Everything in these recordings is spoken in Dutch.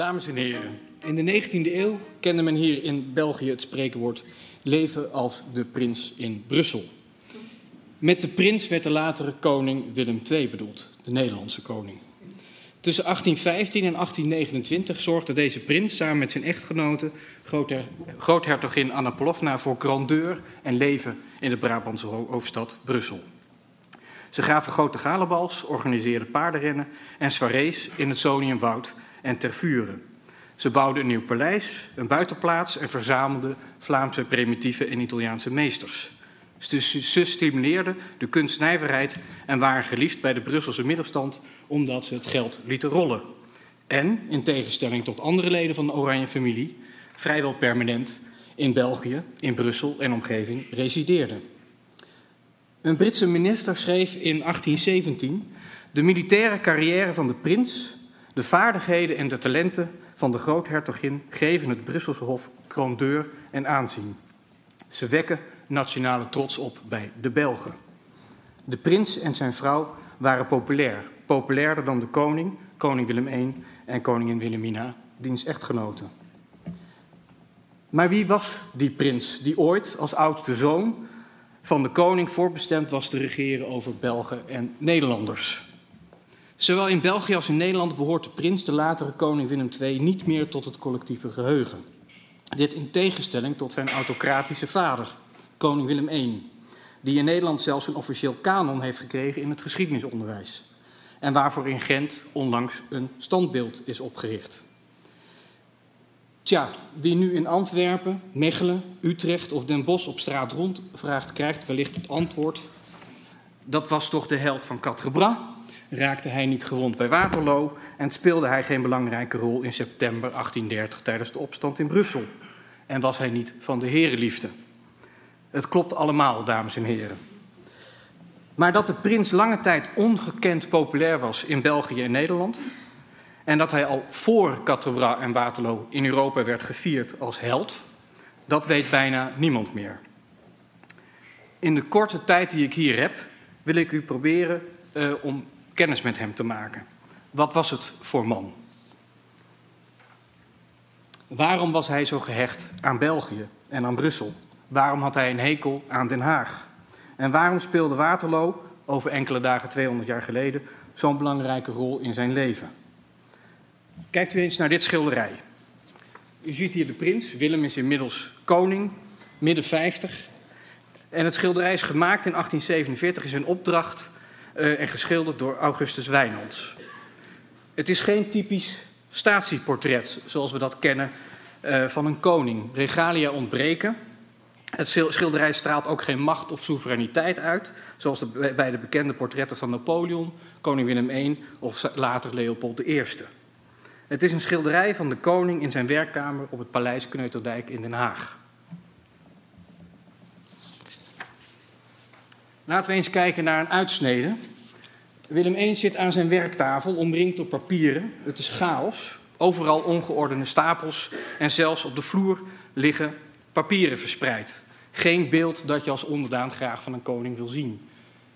Dames en heren, in de 19e eeuw kende men hier in België het spreekwoord leven als de prins in Brussel. Met de prins werd de latere koning Willem II bedoeld, de Nederlandse koning. Tussen 1815 en 1829 zorgde deze prins samen met zijn echtgenote, groothertogin Anna Polovna, voor grandeur en leven in de Brabantse hoofdstad Brussel. Ze gaven grote galebals, organiseerden paardenrennen en soirées in het Soniumwoud en Tervuren. Ze bouwden een nieuw paleis, een buitenplaats en verzamelden Vlaamse primitieve en Italiaanse meesters. Ze stimuleerden de kunstnijverheid en waren geliefd bij de Brusselse middelstand omdat ze het geld lieten rollen. En, in tegenstelling tot andere leden van de Oranje familie, vrijwel permanent in België, in Brussel en omgeving resideerden. Een Britse minister schreef in 1817: De militaire carrière van de prins, de vaardigheden en de talenten van de groothertogin geven het Brusselse Hof grandeur en aanzien. Ze wekken nationale trots op bij de Belgen. De prins en zijn vrouw waren populair, populairder dan de koning, koning Willem I en koningin Wilhelmina, diens echtgenoten. Maar wie was die prins die ooit als oudste zoon van de koning voorbestemd was te regeren over Belgen en Nederlanders? Zowel in België als in Nederland behoort de prins, de latere koning Willem II, niet meer tot het collectieve geheugen. Dit in tegenstelling tot zijn autocratische vader, koning Willem I, die in Nederland zelfs een officieel kanon heeft gekregen in het geschiedenisonderwijs. En waarvoor in Gent onlangs een standbeeld is opgericht. Tja, wie nu in Antwerpen, Mechelen, Utrecht of Den Bosch op straat rondvraagt, krijgt wellicht het antwoord. Dat was toch de held van Catrebra? Raakte hij niet gewond bij Waterloo en speelde hij geen belangrijke rol in september 1830 tijdens de opstand in Brussel? En was hij niet van de herenliefde? Het klopt allemaal, dames en heren. Maar dat de prins lange tijd ongekend populair was in België en Nederland, en dat hij al voor Catebra en Waterloo in Europa werd gevierd als held, dat weet bijna niemand meer. In de korte tijd die ik hier heb, wil ik u proberen uh, om kennis met hem te maken. Wat was het voor man? Waarom was hij zo gehecht aan België en aan Brussel? Waarom had hij een hekel aan Den Haag? En waarom speelde Waterloo, over enkele dagen 200 jaar geleden, zo'n belangrijke rol in zijn leven? Kijkt u eens naar dit schilderij. U ziet hier de prins. Willem is inmiddels koning, midden 50. En het schilderij is gemaakt in 1847, is een opdracht en geschilderd door Augustus Wijnands. Het is geen typisch statieportret zoals we dat kennen uh, van een koning. Regalia ontbreken. Het schilderij straalt ook geen macht of soevereiniteit uit, zoals bij de bekende portretten van Napoleon, koning Willem I of later Leopold I. Het is een schilderij van de koning in zijn werkkamer op het paleis Kneuterdijk in Den Haag. Laten we eens kijken naar een uitsnede. Willem I zit aan zijn werktafel, omringd door papieren. Het is chaos. Overal ongeordende stapels en zelfs op de vloer liggen papieren verspreid. Geen beeld dat je als onderdaan graag van een koning wil zien.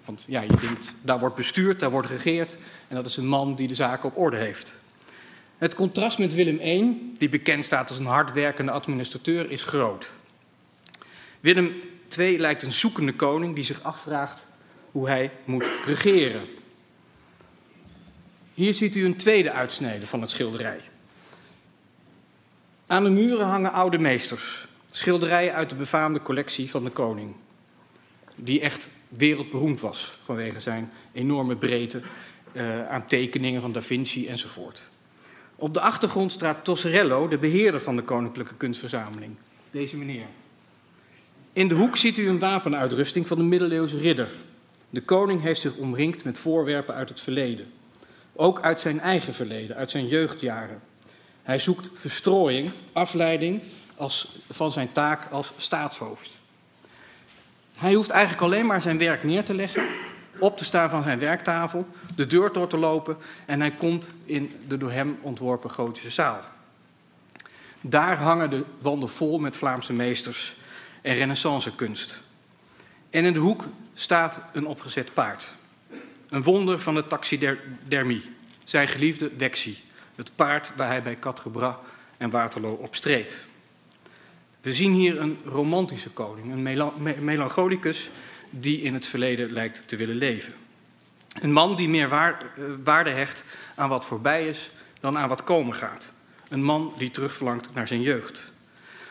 Want ja, je denkt, daar wordt bestuurd, daar wordt geregeerd en dat is een man die de zaken op orde heeft. Het contrast met Willem I, die bekend staat als een hardwerkende administrateur, is groot. Willem II lijkt een zoekende koning die zich afvraagt hoe hij moet regeren. Hier ziet u een tweede uitsnede van het schilderij. Aan de muren hangen oude meesters, schilderijen uit de befaamde collectie van de koning, die echt wereldberoemd was vanwege zijn enorme breedte uh, aan tekeningen van Da Vinci enzovoort. Op de achtergrond staat Tosserello, de beheerder van de Koninklijke Kunstverzameling. Deze meneer. In de hoek ziet u een wapenuitrusting van de middeleeuwse ridder. De koning heeft zich omringd met voorwerpen uit het verleden. Ook uit zijn eigen verleden, uit zijn jeugdjaren. Hij zoekt verstrooiing, afleiding als, van zijn taak als staatshoofd. Hij hoeft eigenlijk alleen maar zijn werk neer te leggen, op te staan van zijn werktafel, de deur door te lopen en hij komt in de door hem ontworpen gotische zaal. Daar hangen de wanden vol met Vlaamse meesters en renaissancekunst. En in de hoek staat een opgezet paard. Een wonder van de taxidermie, zijn geliefde Wexie, het paard waar hij bij Quatre-Bras en Waterloo op streed. We zien hier een romantische koning, een melancholicus die in het verleden lijkt te willen leven. Een man die meer eh, waarde hecht aan wat voorbij is dan aan wat komen gaat. Een man die terugverlangt naar zijn jeugd.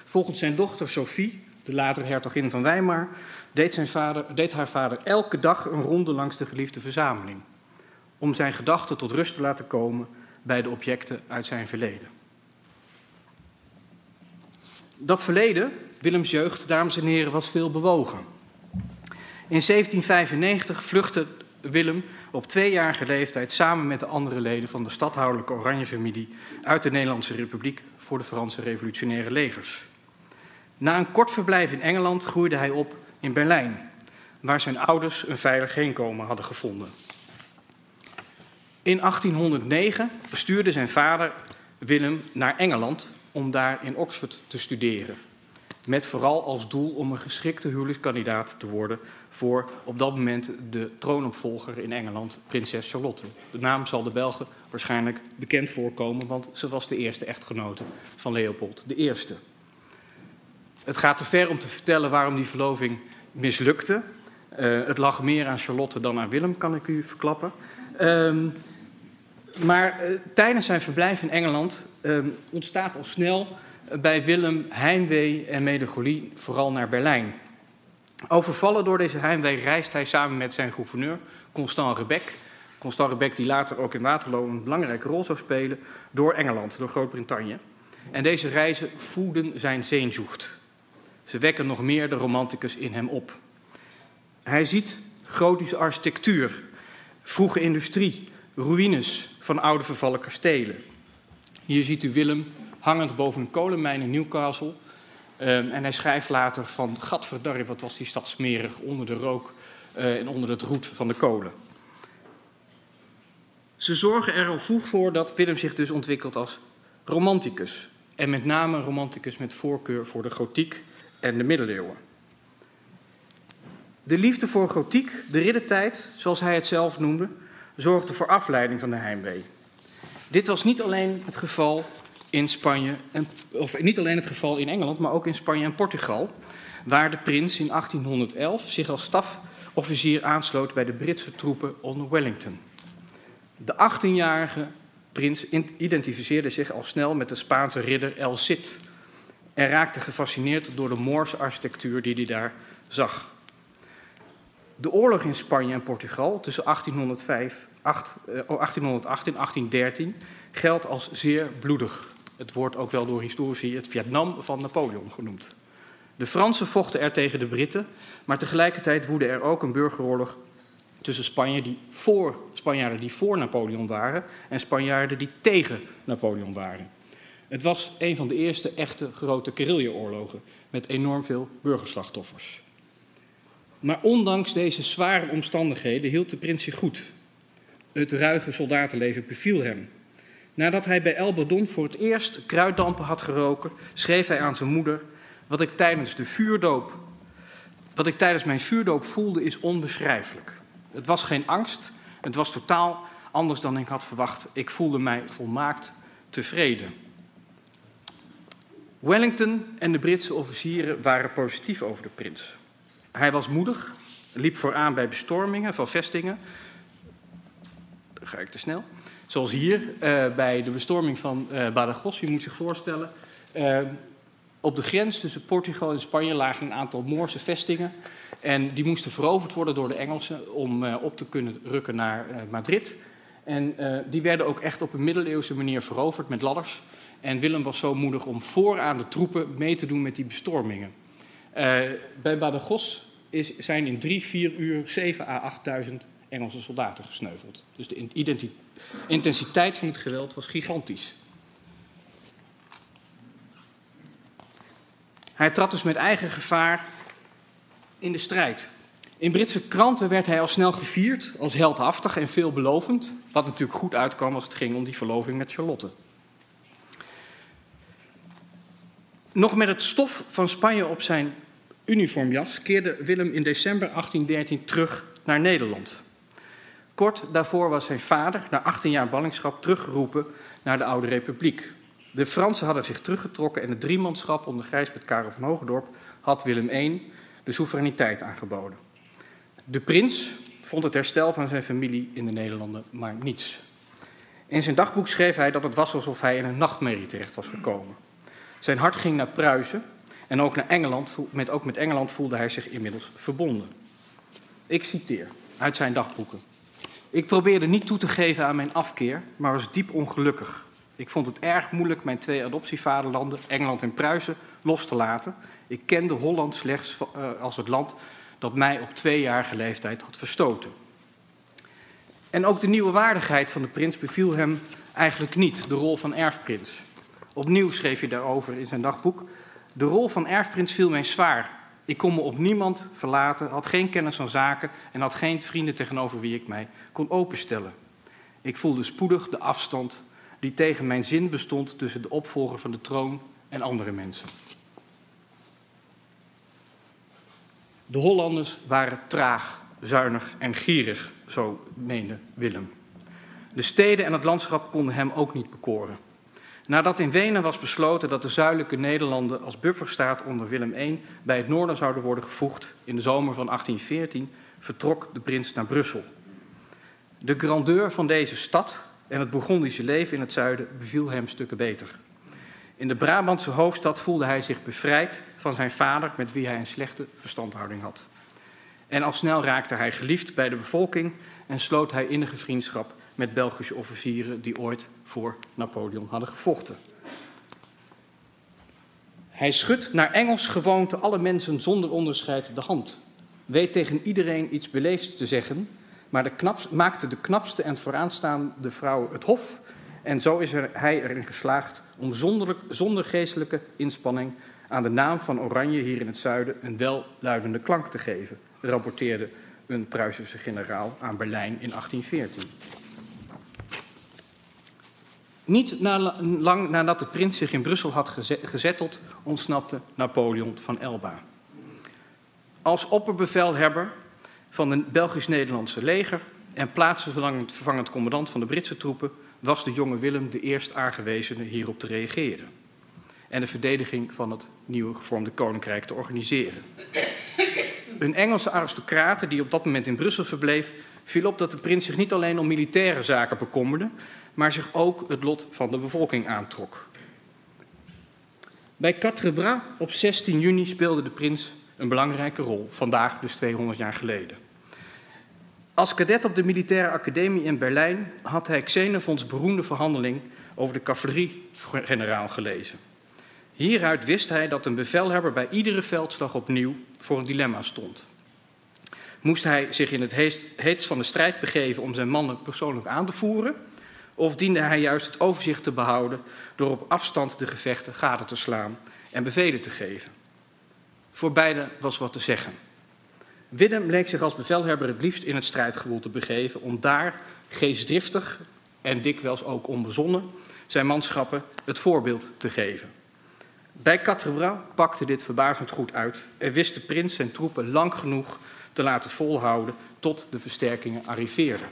Volgens zijn dochter Sophie, de latere hertogin van Weimar, deed, zijn vader, deed haar vader elke dag een ronde langs de geliefde verzameling. Om zijn gedachten tot rust te laten komen bij de objecten uit zijn verleden. Dat verleden, Willems jeugd, dames en heren, was veel bewogen. In 1795 vluchtte Willem op tweejarige leeftijd samen met de andere leden van de stadhoudelijke Oranje-familie uit de Nederlandse Republiek voor de Franse revolutionaire legers. Na een kort verblijf in Engeland groeide hij op in Berlijn, waar zijn ouders een veilig heenkomen hadden gevonden. In 1809 verstuurde zijn vader Willem naar Engeland om daar in Oxford te studeren. Met vooral als doel om een geschikte huwelijkskandidaat te worden voor op dat moment de troonopvolger in Engeland, prinses Charlotte. De naam zal de Belgen waarschijnlijk bekend voorkomen, want ze was de eerste echtgenote van Leopold I. Het gaat te ver om te vertellen waarom die verloving mislukte. Uh, het lag meer aan Charlotte dan aan Willem, kan ik u verklappen. Uh, maar uh, tijdens zijn verblijf in Engeland ehm, ontstaat al snel bij Willem heimwee en melancholie, vooral naar Berlijn. Overvallen door deze heimwee reist hij samen met zijn gouverneur, Constant Rebek. Constant Rebek die later ook in Waterloo een belangrijke rol zou spelen, door Engeland, door Groot-Brittannië. En deze reizen voeden zijn zeenzoekt. Ze wekken nog meer de romanticus in hem op. Hij ziet gotische architectuur, vroege industrie, ruïnes van oude vervallen kastelen. Hier ziet u Willem hangend boven een kolenmijn in Newcastle. Um, en hij schrijft later van, gadverdarrie, wat was die stad smerig onder de rook uh, en onder het roet van de kolen. Ze zorgen er al vroeg voor dat Willem zich dus ontwikkelt als romanticus. En met name romanticus met voorkeur voor de gotiek en de middeleeuwen. De liefde voor gotiek, de riddertijd, zoals hij het zelf noemde, zorgde voor afleiding van de heimwee. Dit was niet alleen het geval in Spanje, en, of niet alleen het geval in Engeland, maar ook in Spanje en Portugal, waar de prins in 1811 zich als stafofficier aansloot bij de Britse troepen onder Wellington. De 18-jarige prins identificeerde zich al snel met de Spaanse ridder El Cid en raakte gefascineerd door de Moorse architectuur die hij daar zag. De oorlog in Spanje en Portugal tussen 1805, 8, eh, 1808 en 1813 geldt als zeer bloedig. Het wordt ook wel door historici het Vietnam van Napoleon genoemd. De Fransen vochten er tegen de Britten, maar tegelijkertijd woedde er ook een burgeroorlog tussen Spanje die voor, Spanjaarden die voor Napoleon waren en Spanjaarden die tegen Napoleon waren. Het was een van de eerste echte grote guerrillaoorlogen met enorm veel burgerslachtoffers. Maar ondanks deze zware omstandigheden hield de prins zich goed. Het ruige soldatenleven beviel hem. Nadat hij bij Elberdon voor het eerst kruiddampen had geroken, schreef hij aan zijn moeder: Wat ik tijdens de vuurdoop, wat ik tijdens mijn vuurdoop voelde, is onbeschrijfelijk. Het was geen angst, het was totaal anders dan ik had verwacht. Ik voelde mij volmaakt tevreden. Wellington en de Britse officieren waren positief over de prins. Hij was moedig, liep vooraan bij bestormingen van vestingen. Dan ga ik te snel. Zoals hier uh, bij de bestorming van uh, Badajoz. Je moet zich voorstellen, uh, op de grens tussen Portugal en Spanje lagen een aantal Moorse vestingen. En die moesten veroverd worden door de Engelsen om op te kunnen rukken naar Madrid. En die werden ook echt op een middeleeuwse manier veroverd met ladders. En Willem was zo moedig om vooraan de troepen mee te doen met die bestormingen. Uh, bij Badajoz is, zijn in drie, vier uur 7 à 8.000 Engelse soldaten gesneuveld. Dus de intensiteit van het geweld was gigantisch. Hij trad dus met eigen gevaar in de strijd. In Britse kranten werd hij al snel gevierd als heldhaftig en veelbelovend, wat natuurlijk goed uitkwam als het ging om die verloving met Charlotte. Nog met het stof van Spanje op zijn uniformjas keerde Willem in december 1813 terug naar Nederland. Kort daarvoor was zijn vader, na 18 jaar ballingschap, teruggeroepen naar de oude republiek. De Fransen hadden zich teruggetrokken en het driemanschap onder Gijsbert Karel van Hogendorp had Willem I de soevereiniteit aangeboden. De prins vond het herstel van zijn familie in de Nederlanden maar niets. In zijn dagboek schreef hij dat het was alsof hij in een nachtmerrie terecht was gekomen. Zijn hart ging naar Pruisen en ook naar Engeland, met, ook met Engeland voelde hij zich inmiddels verbonden. Ik citeer uit zijn dagboeken. Ik probeerde niet toe te geven aan mijn afkeer, maar was diep ongelukkig. Ik vond het erg moeilijk mijn twee adoptievaderlanden, Engeland en Pruisen, los te laten. Ik kende Holland slechts uh, als het land dat mij op tweejarige leeftijd had verstoten. En ook de nieuwe waardigheid van de prins beviel hem eigenlijk niet, de rol van erfprins. Opnieuw schreef hij daarover in zijn dagboek. De rol van erfprins viel mij zwaar. Ik kon me op niemand verlaten, had geen kennis van zaken en had geen vrienden tegenover wie ik mij kon openstellen. Ik voelde spoedig de afstand die tegen mijn zin bestond tussen de opvolger van de troon en andere mensen. De Hollanders waren traag, zuinig en gierig, zo meende Willem. De steden en het landschap konden hem ook niet bekoren. Nadat in Wenen was besloten dat de zuidelijke Nederlanden als bufferstaat onder Willem I bij het noorden zouden worden gevoegd in de zomer van 1814, vertrok de prins naar Brussel. De grandeur van deze stad en het Bourgondische leven in het zuiden beviel hem stukken beter. In de Brabantse hoofdstad voelde hij zich bevrijd van zijn vader, met wie hij een slechte verstandhouding had. En al snel raakte hij geliefd bij de bevolking en sloot hij innige vriendschap met Belgische officieren die ooit voor Napoleon hadden gevochten. Hij schudt naar Engels gewoonte alle mensen zonder onderscheid de hand. Weet tegen iedereen iets beleefds te zeggen, maar de maakte de knapste en vooraanstaande vrouw het hof. En zo is er, hij erin geslaagd om zonder, zonder geestelijke inspanning aan de naam van Oranje hier in het zuiden een welluidende klank te geven, rapporteerde een Pruisische generaal aan Berlijn in 1814. Niet lang nadat de prins zich in Brussel had gezetteld, ontsnapte Napoleon van Elba. Als opperbevelhebber van het Belgisch-Nederlandse leger en plaatsvervangend commandant van de Britse troepen was de jonge Willem de eerst aangewezene hierop te reageren en de verdediging van het nieuwe gevormde koninkrijk te organiseren. Een Engelse aristocrate die op dat moment in Brussel verbleef, viel op dat de prins zich niet alleen om militaire zaken bekommerde, maar zich ook het lot van de bevolking aantrok. Bij Quatre op 16 juni speelde de prins een belangrijke rol, vandaag dus 200 jaar geleden. Als cadet op de militaire academie in Berlijn had hij Xenophons beroemde verhandeling over de cavaleriegeneraal gelezen. Hieruit wist hij dat een bevelhebber bij iedere veldslag opnieuw voor een dilemma stond. Moest hij zich in het heetst van de strijd begeven om zijn mannen persoonlijk aan te voeren? Of diende hij juist het overzicht te behouden door op afstand de gevechten gade te slaan en bevelen te geven? Voor beide was wat te zeggen. Willem leek zich als bevelhebber het liefst in het strijdgewoel te begeven om daar geestdriftig en dikwijls ook onbezonnen zijn manschappen het voorbeeld te geven. Bij Quatre pakte dit verbazend goed uit en wist de prins zijn troepen lang genoeg te laten volhouden tot de versterkingen arriveerden.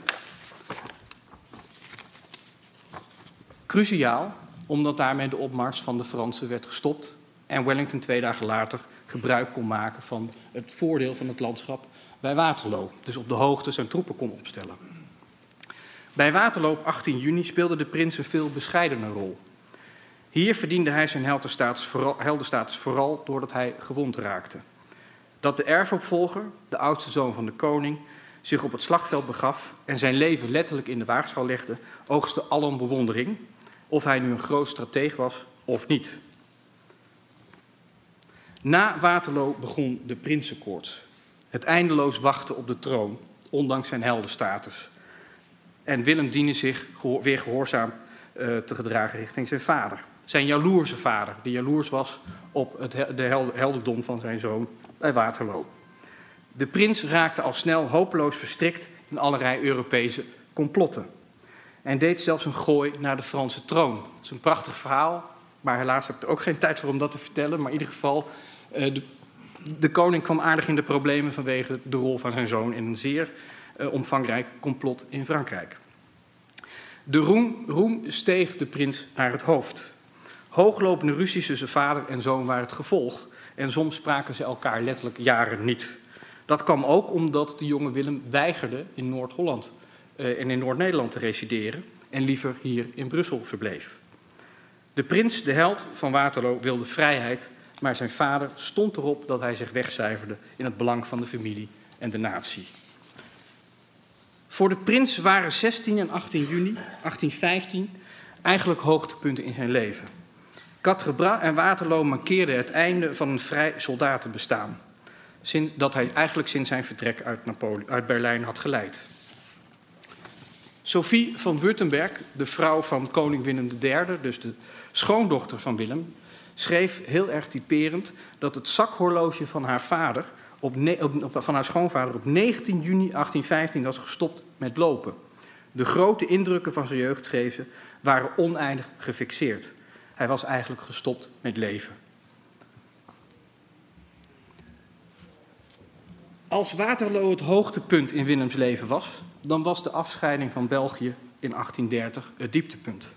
Cruciaal, omdat daarmee de opmars van de Fransen werd gestopt en Wellington twee dagen later gebruik kon maken van het voordeel van het landschap bij Waterloo, dus op de hoogte zijn troepen kon opstellen. Bij Waterloo op 18 juni speelde de prins een veel bescheidener rol. Hier verdiende hij zijn heldenstatus vooral, heldenstatus vooral doordat hij gewond raakte. Dat de erfopvolger, de oudste zoon van de koning, zich op het slagveld begaf en zijn leven letterlijk in de waagschaal legde, oogste alom bewondering, of hij nu een groot strateeg was of niet. Na Waterloo begon de prinsenkoorts. Het eindeloos wachten op de troon, ondanks zijn heldenstatus. En Willem diende zich weer gehoorzaam uh, te gedragen richting zijn vader. Zijn jaloerse vader, die jaloers was op het, de helderdom van zijn zoon bij Waterloo. De prins raakte al snel hopeloos verstrikt in allerlei Europese complotten. En deed zelfs een gooi naar de Franse troon. Dat is een prachtig verhaal, maar helaas heb ik er ook geen tijd voor om dat te vertellen. Maar in ieder geval, uh, de, de, koning kwam aardig in de problemen vanwege de rol van zijn zoon in een zeer uh, omvangrijk complot in Frankrijk. De roem, roem steeg de prins naar het hoofd. Hooglopende ruzies tussen vader en zoon waren het gevolg. En soms spraken ze elkaar letterlijk jaren niet. Dat kwam ook omdat de jonge Willem weigerde in Noord-Holland uh, en in Noord-Nederland te resideren en liever hier in Brussel verbleef. De prins, de held van Waterloo, wilde vrijheid, maar zijn vader stond erop dat hij zich wegcijferde in het belang van de familie en de natie. Voor de prins waren 16 en 18 juni 1815 eigenlijk hoogtepunten in zijn leven. Quatre en Waterloo markeerden het einde van een vrij soldatenbestaan, dat hij eigenlijk sinds zijn vertrek uit, uit Berlijn had geleid. Sophie van Württemberg, de vrouw van koning Willem III, dus de schoondochter van Willem, schreef heel erg typerend dat het zakhorloge van haar vader, op, op, van haar schoonvader, op 19 juni 1815 was gestopt met lopen. De grote indrukken van zijn jeugd, waren oneindig gefixeerd. Hij was eigenlijk gestopt met leven. Als Waterloo het hoogtepunt in Willems leven was, dan was de afscheiding van België in 1830 het dieptepunt.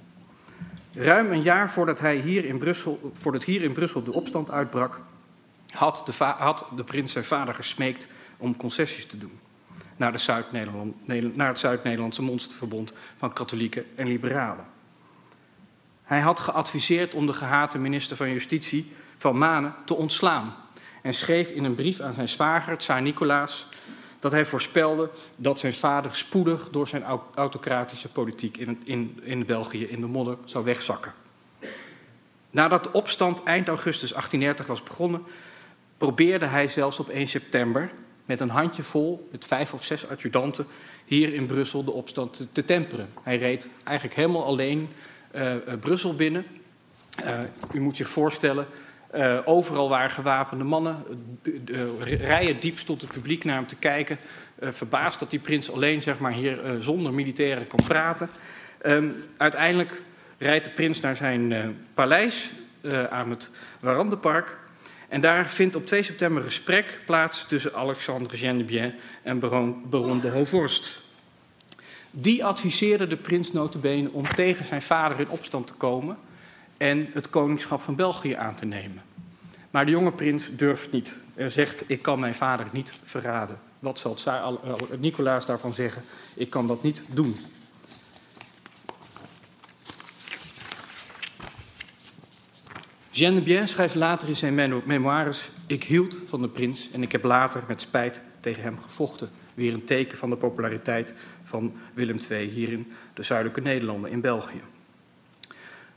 Ruim een jaar voordat, hij hier in Brussel, voordat hier in Brussel de opstand uitbrak, had de, had de prins zijn vader gesmeekt om concessies te doen naar, de Zuid naar het Zuid-Nederlandse monsterverbond van katholieken en liberalen. Hij had geadviseerd om de gehate minister van Justitie van Manen te ontslaan en schreef in een brief aan zijn zwager, Tsaar Nicolaas, dat hij voorspelde dat zijn vader spoedig door zijn autocratische politiek in, in, in België in de modder zou wegzakken. Nadat de opstand eind augustus 1830 was begonnen, probeerde hij zelfs op 1 september met een handjevol, met vijf of zes adjudanten, hier in Brussel de opstand te, te temperen. Hij reed eigenlijk helemaal alleen Brussel binnen. Uh, u moet zich voorstellen, uh, overal waren gewapende mannen. rijen diep stond het publiek naar hem te kijken. Uh, verbaasd dat die prins alleen zeg maar, hier uh, zonder militairen kon praten. Um, uiteindelijk rijdt de prins naar zijn paleis aan het Warandenpark. En daar vindt op 2 september gesprek plaats tussen Alexandre Geneviève en baron, de Hauvorst. Die adviseerde de prins notabene om tegen zijn vader in opstand te komen en het koningschap van België aan te nemen. Maar de jonge prins durft niet. Hij zegt, ik kan mijn vader niet verraden. Wat zal Nicolaas daarvan zeggen? Ik kan dat niet doen. Jeanne de Bien schrijft later in zijn memoires: Ik hield van de prins en ik heb later met spijt tegen hem gevochten. Weer een teken van de populariteit van Willem II hier in de zuidelijke Nederlanden, in België.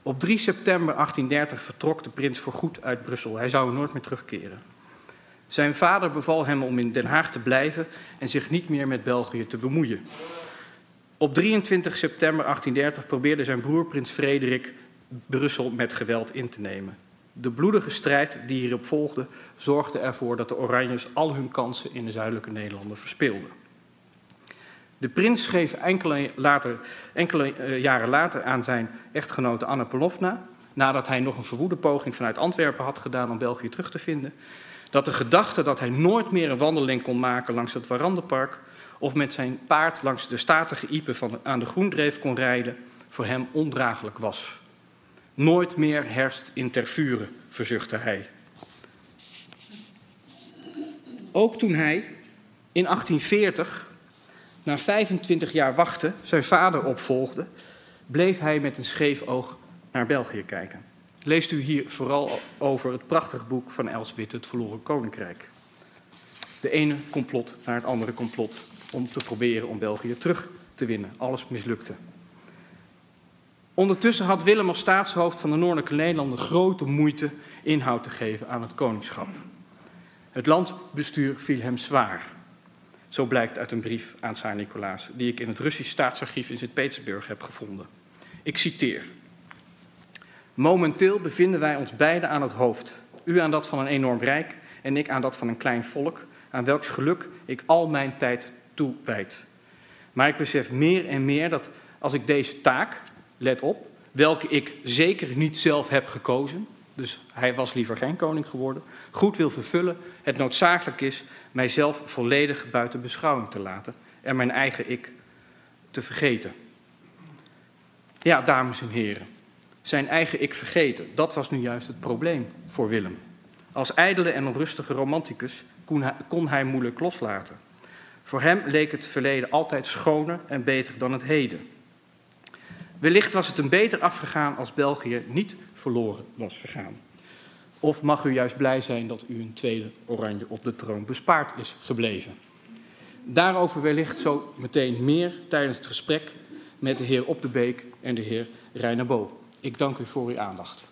Op 3 september 1830 vertrok de prins voorgoed uit Brussel. Hij zou nooit meer terugkeren. Zijn vader beval hem om in Den Haag te blijven en zich niet meer met België te bemoeien. Op 23 september 1830 probeerde zijn broer prins Frederik Brussel met geweld in te nemen. De bloedige strijd die hierop volgde zorgde ervoor dat de Oranjes al hun kansen in de zuidelijke Nederlanden verspeelden. De prins schreef enkele, later, enkele uh, jaren later aan zijn echtgenote Anne Polovna, nadat hij nog een verwoede poging vanuit Antwerpen had gedaan om België terug te vinden, dat de gedachte dat hij nooit meer een wandeling kon maken langs het Warandenpark of met zijn paard langs de statige iepen van aan de Groendreef kon rijden, voor hem ondraaglijk was. Nooit meer herst in Tervuren, verzuchtte hij. Ook toen hij in 1840 na 25 jaar wachten zijn vader opvolgde, bleef hij met een scheef oog naar België kijken. Leest u hier vooral over het prachtige boek van Elswit, Het Verloren Koninkrijk. De ene complot naar het andere complot om te proberen om België terug te winnen. Alles mislukte. Ondertussen had Willem als staatshoofd van de Noordelijke Nederlanden grote moeite inhoud te geven aan het koningschap. Het landbestuur viel hem zwaar. Zo blijkt uit een brief aan Tsaar Nicolaas, die ik in het Russisch staatsarchief in Sint-Petersburg heb gevonden. Ik citeer. Momenteel bevinden wij ons beiden aan het hoofd. U aan dat van een enorm rijk en ik aan dat van een klein volk, aan welks geluk ik al mijn tijd toewijd. Maar ik besef meer en meer dat als ik deze taak, let op, welke ik zeker niet zelf heb gekozen, dus hij was liever geen koning geworden, goed wil vervullen, het noodzakelijk is mijzelf volledig buiten beschouwing te laten en mijn eigen ik te vergeten. Ja, dames en heren, zijn eigen ik vergeten, dat was nu juist het probleem voor Willem. Als ijdele en onrustige romanticus kon kon hij moeilijk loslaten. Voor hem leek het verleden altijd schoner en beter dan het heden. Wellicht was het hem beter afgegaan als België niet verloren was gegaan. Of mag u juist blij zijn dat u een tweede oranje op de troon bespaard is gebleven? Daarover wellicht zo meteen meer tijdens het gesprek met de heer Op de Beek en de heer Reiner Bo. Ik dank u voor uw aandacht.